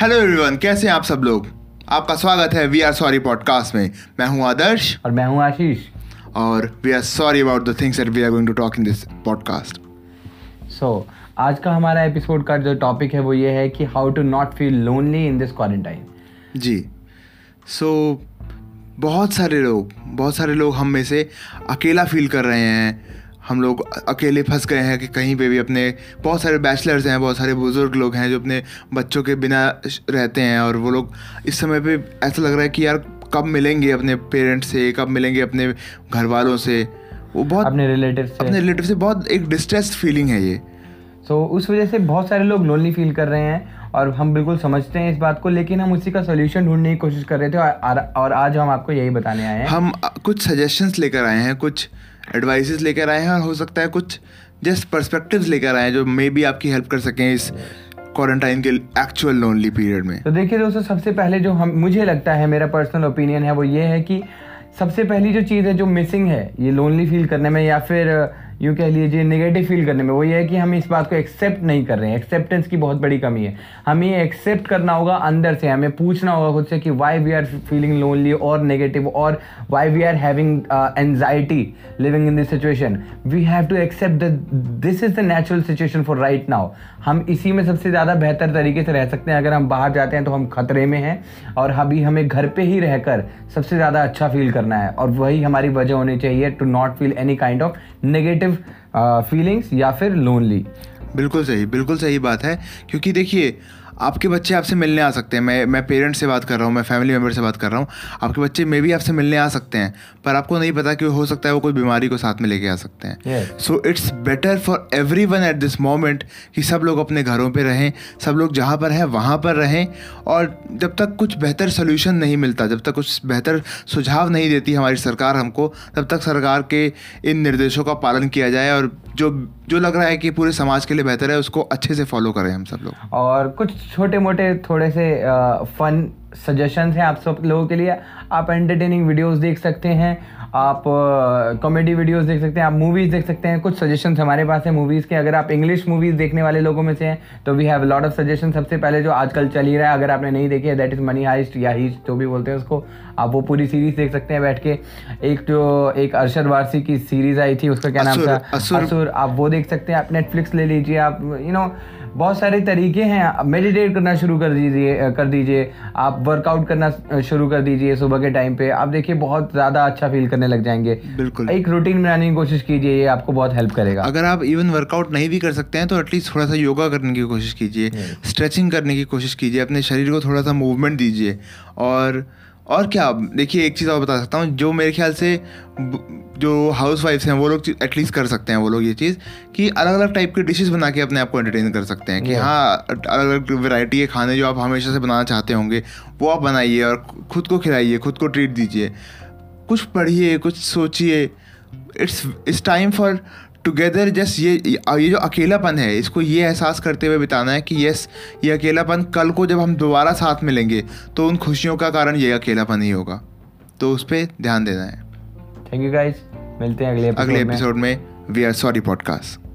Hello everyone कैसे हैं आप सब लोग? आपका स्वागत है वी आर सॉरी पॉडकास्ट में। मैं हूँ आदर्श। और मैं हूँ आशीष। और we are sorry about the things that we are going to talk in this podcast so आज का हमारा एपिसोड का जो टॉपिक है वो ये है कि how to not feel lonely in this quarantine ji. So so, बहुत सारे लोग बहुत सारे लोग हम में से अकेला फील कर रहे हैं। हम लोग अकेले फंस गए हैं कि कहीं पे भी अपने बहुत सारे बैचलर्स हैं बहुत सारे बुज़ुर्ग लोग हैं जो अपने बच्चों के बिना रहते हैं और वो लोग इस समय पे ऐसा लग रहा है कि यार कब मिलेंगे अपने पेरेंट्स से कब मिलेंगे अपने घर वालों से। वो बहुत अपने रिलेटिव से। अपने रिलेटिव से बहुत एक डिस्ट्रेस फीलिंग है ये। सो so, उस वजह से बहुत सारे लोग लोनली फील कर रहे हैं और हम बिल्कुल समझते हैं इस बात को लेकिन हम उसी का सोल्यूशन ढूँढने की कोशिश कर रहे थे और, और आज हम आपको यही बताने आए हैं। हम कुछ सजेशंस लेकर आए हैं कुछ एडवाइसेस लेकर आए हैं और हो सकता है कुछ जस्ट परस्पेक्टिव लेकर आए हैं जो मे बी आपकी हेल्प कर सकें इस क्वारंटाइन के एक्चुअल लोनली पीरियड में। तो देखिए दोस्तों, सबसे पहले जो हम, मुझे लगता है, मेरा पर्सनल ओपिनियन है, वो ये है कि सबसे पहली जो चीज़ है, जो मिसिंग है, ये लोनली फील करने में या फिर यूँ कह लीजिए नेगेटिव फील करने में। वो ये है कि हम इस बात को एक्सेप्ट नहीं कर रहे हैं। एक्सेप्टेंस की बहुत बड़ी कमी है। हमें एक्सेप्ट करना होगा अंदर से। हमें पूछना होगा खुद से कि why we are feeling lonely और नेगेटिव और why we are having anxiety living in this situation we have to accept this is the natural situation for right now हम इसी में सबसे ज़्यादा बेहतर तरीके से रह सकते हैं। अगर हम बाहर जाते हैं तो हम खतरे में हैं और अभी हमें घर पे ही रहकर सबसे ज़्यादा अच्छा फील करना है। और वही हमारी वजह होनी चाहिए to not feel any kind of negative feelings या फिर लोनली बिल्कुल सही बिल्कुल सही बात है। क्योंकि देखिए आपके बच्चे आपसे मिलने आ सकते हैं। मैं मैं पेरेंट्स से बात कर रहा हूँ मैं फैमिली मेंबर से बात कर रहा हूँ। आपके बच्चे मे भी आपसे मिलने आ सकते हैं पर आपको नहीं पता कि हो सकता है वो कोई बीमारी को साथ में लेके आ सकते हैं। So it's better for everyone at this moment कि सब लोग अपने घरों पर रहें सब लोग जहाँ पर हैं वहाँ पर रहें और जब तक कुछ बेहतर सोल्यूशन नहीं मिलता जब तक कुछ बेहतर सुझाव नहीं देती हमारी सरकार हमको तब तक सरकार के इन निर्देशों का पालन किया जाए और जो जो लग रहा है कि पूरे समाज के लिए बेहतर है उसको अच्छे से फॉलो करें हम सब लोग। और कुछ छोटे मोटे थोड़े से फन सजेशंस हैं आप सब लोगों के लिए। आप एंटरटेनिंग वीडियोस देख सकते हैं आप कॉमेडी वीडियोस देख सकते हैं आप मूवीज़ देख सकते हैं। कुछ सजेशंस हमारे पास है मूवीज़ के। अगर आप इंग्लिश मूवीज़ देखने वाले लोगों में से हैं तो we have lot of suggestion सबसे पहले जो आजकल चल ही रहा है अगर आपने नहीं देखी है दैट इज़ मनी हाइस्ट या हीस्ट जो भी बोलते हैं उसको आप वो पूरी सीरीज़ देख सकते हैं बैठ के। एक जो एक अरशद वारसी की सीरीज़ आई थी उसका क्या नाम था? असुर। आप वो देख सकते हैं। आप नेटफ्लिक्स ले लीजिए आप यू नो बहुत सारे तरीके हैं। मेडिटेट करना शुरू कर दीजिए कर दीजिए। आप वर्कआउट करना शुरू कर दीजिए सुबह के टाइम पे। आप देखिए बहुत ज़्यादा अच्छा फील करने लग जाएँगे। बिल्कुल। एक रूटीन बनाने की कोशिश कीजिए ये आपको बहुत हेल्प करेगा। अगर आप इवन वर्कआउट नहीं भी कर सकते हैं तो एटलीस्ट थोड़ा सा योगा करने की कोशिश कीजिए। स्ट्रेचिंग करने की कोशिश कीजिए। अपने शरीर को थोड़ा सा मूवमेंट दीजिए। और और क्या देखिए एक चीज़ और बता सकता हूँ जो मेरे ख्याल से जो हाउस वाइफ्स हैं वो लोग एटलीस्ट कर सकते हैं वो लोग ये चीज़ कि अलग अलग टाइप के डिशेस बना के अपने आप को एंटरटेन कर सकते हैं कि हाँ अलग अलग वेराइटी के खाने जो आप हमेशा से बनाना चाहते होंगे वो आप बनाइए और खुद को खिलाइए खुद को ट्रीट दीजिए। कुछ पढ़िए कुछ सोचिए। It's it's time for together just ये ये जो अकेलापन है इसको ये एहसास करते हुए बिताना है कि यस ये अकेलापन कल को जब हम दोबारा साथ मिलेंगे तो उन खुशियों का कारण ये अकेलापन ही होगा। तो उस पर ध्यान देना है। थैंक यू गाइज़ मिलते हैं अगले अगले एपिसोड में। We are sorry podcast